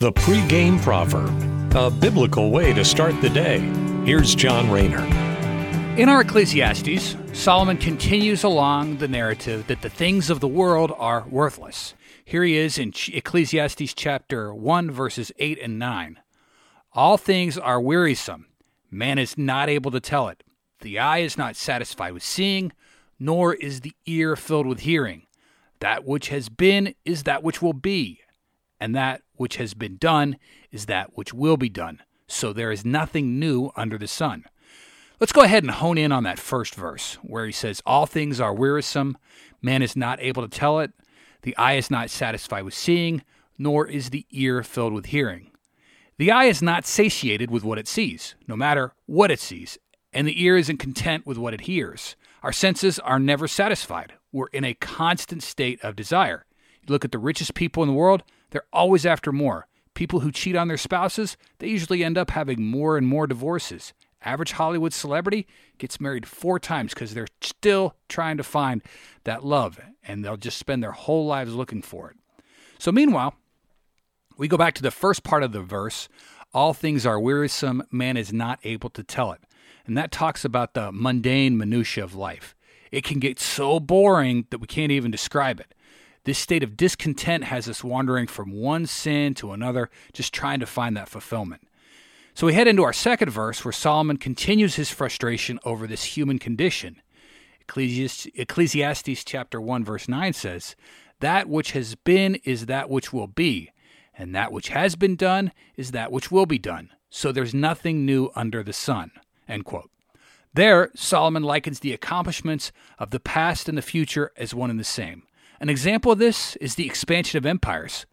The pregame proverb, a biblical way to start the day. Here's John Rayner. In our Ecclesiastes, Solomon continues along the narrative that the things of the world are worthless. Here he is in Ecclesiastes chapter 1, verses 8 and 9. All things are wearisome. Man is not able to tell it. The eye is not satisfied with seeing, nor is the ear filled with hearing. That which has been is that which will be, and that which has been done is that which will be done. So there is nothing new under the sun. Let's go ahead and hone in on that first verse where he says, All things are wearisome, man is not able to tell it, the eye is not satisfied with seeing, nor is the ear filled with hearing. The eye is not satiated with what it sees, no matter what it sees, and the ear isn't content with what it hears. Our senses are never satisfied. We're in a constant state of desire. You look at the richest people in the world, they're always after more. People who cheat on their spouses, they usually end up having more and more divorces. Average Hollywood celebrity gets married four times because they're still trying to find that love and they'll just spend their whole lives looking for it. So, meanwhile, we go back to the first part of the verse all things are wearisome, man is not able to tell it. And that talks about the mundane minutiae of life. It can get so boring that we can't even describe it. This state of discontent has us wandering from one sin to another, just trying to find that fulfillment. So we head into our second verse where Solomon continues his frustration over this human condition. Ecclesiastes chapter 1 verse 9 says, "That which has been is that which will be, and that which has been done is that which will be done. So there's nothing new under the sun." End quote. There, Solomon likens the accomplishments of the past and the future as one and the same. An example of this is the expansion of empires.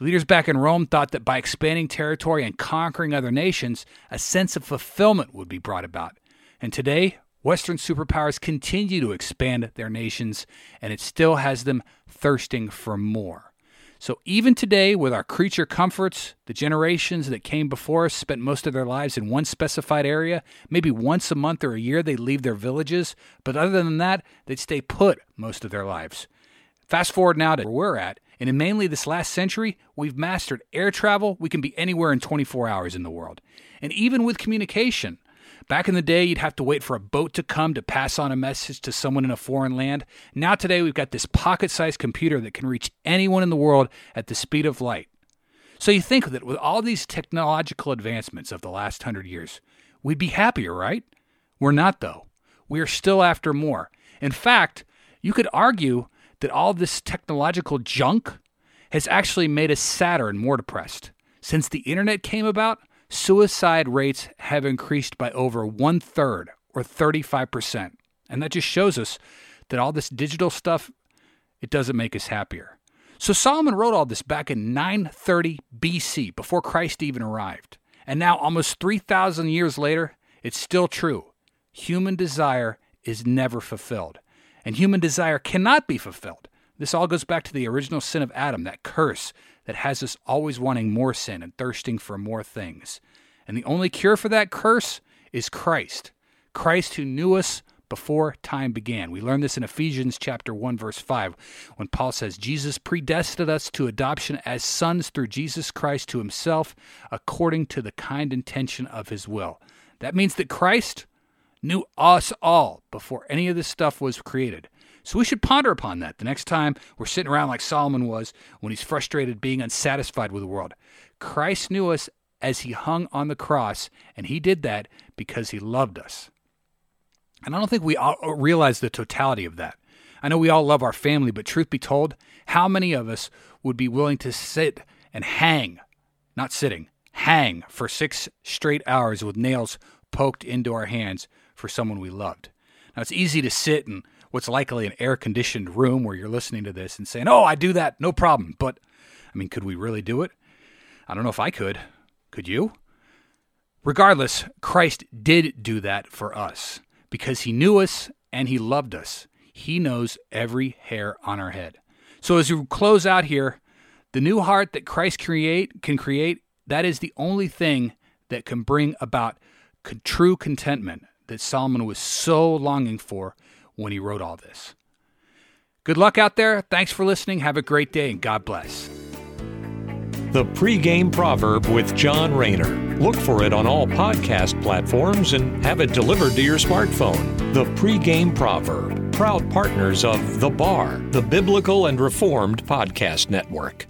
Leaders back in Rome thought that by expanding territory and conquering other nations, a sense of fulfillment would be brought about. And today, Western superpowers continue to expand their nations, and it still has them thirsting for more. So, even today, with our creature comforts, the generations that came before us spent most of their lives in one specified area. Maybe once a month or a year they leave their villages, but other than that, they'd stay put most of their lives. Fast forward now to where we're at, and in mainly this last century, we've mastered air travel. We can be anywhere in 24 hours in the world. And even with communication, back in the day, you'd have to wait for a boat to come to pass on a message to someone in a foreign land. Now, today, we've got this pocket sized computer that can reach anyone in the world at the speed of light. So you think that with all these technological advancements of the last hundred years, we'd be happier, right? We're not, though. We are still after more. In fact, you could argue that all this technological junk has actually made us sadder and more depressed. Since the internet came about, suicide rates have increased by over one third or 35%. And that just shows us that all this digital stuff, it doesn't make us happier. So Solomon wrote all this back in 930 BC, before Christ even arrived. And now, almost 3,000 years later, it's still true. Human desire is never fulfilled and human desire cannot be fulfilled. This all goes back to the original sin of Adam, that curse that has us always wanting more sin and thirsting for more things. And the only cure for that curse is Christ. Christ who knew us before time began. We learn this in Ephesians chapter 1 verse 5 when Paul says Jesus predestined us to adoption as sons through Jesus Christ to himself according to the kind intention of his will. That means that Christ knew us all before any of this stuff was created. So we should ponder upon that the next time we're sitting around like Solomon was when he's frustrated being unsatisfied with the world. Christ knew us as he hung on the cross, and he did that because he loved us. And I don't think we all uh, realize the totality of that. I know we all love our family, but truth be told, how many of us would be willing to sit and hang, not sitting, hang for six straight hours with nails poked into our hands for someone we loved. Now, it's easy to sit in what's likely an air conditioned room where you're listening to this and saying, Oh, I do that, no problem. But, I mean, could we really do it? I don't know if I could. Could you? Regardless, Christ did do that for us because he knew us and he loved us. He knows every hair on our head. So as we close out here, the new heart that Christ create can create, that is the only thing that can bring about true contentment that Solomon was so longing for when he wrote all this. Good luck out there. Thanks for listening. Have a great day and God bless. The Pregame Proverb with John Rayner. Look for it on all podcast platforms and have it delivered to your smartphone. The Pregame Proverb, proud partners of The Bar, the Biblical and Reformed Podcast Network.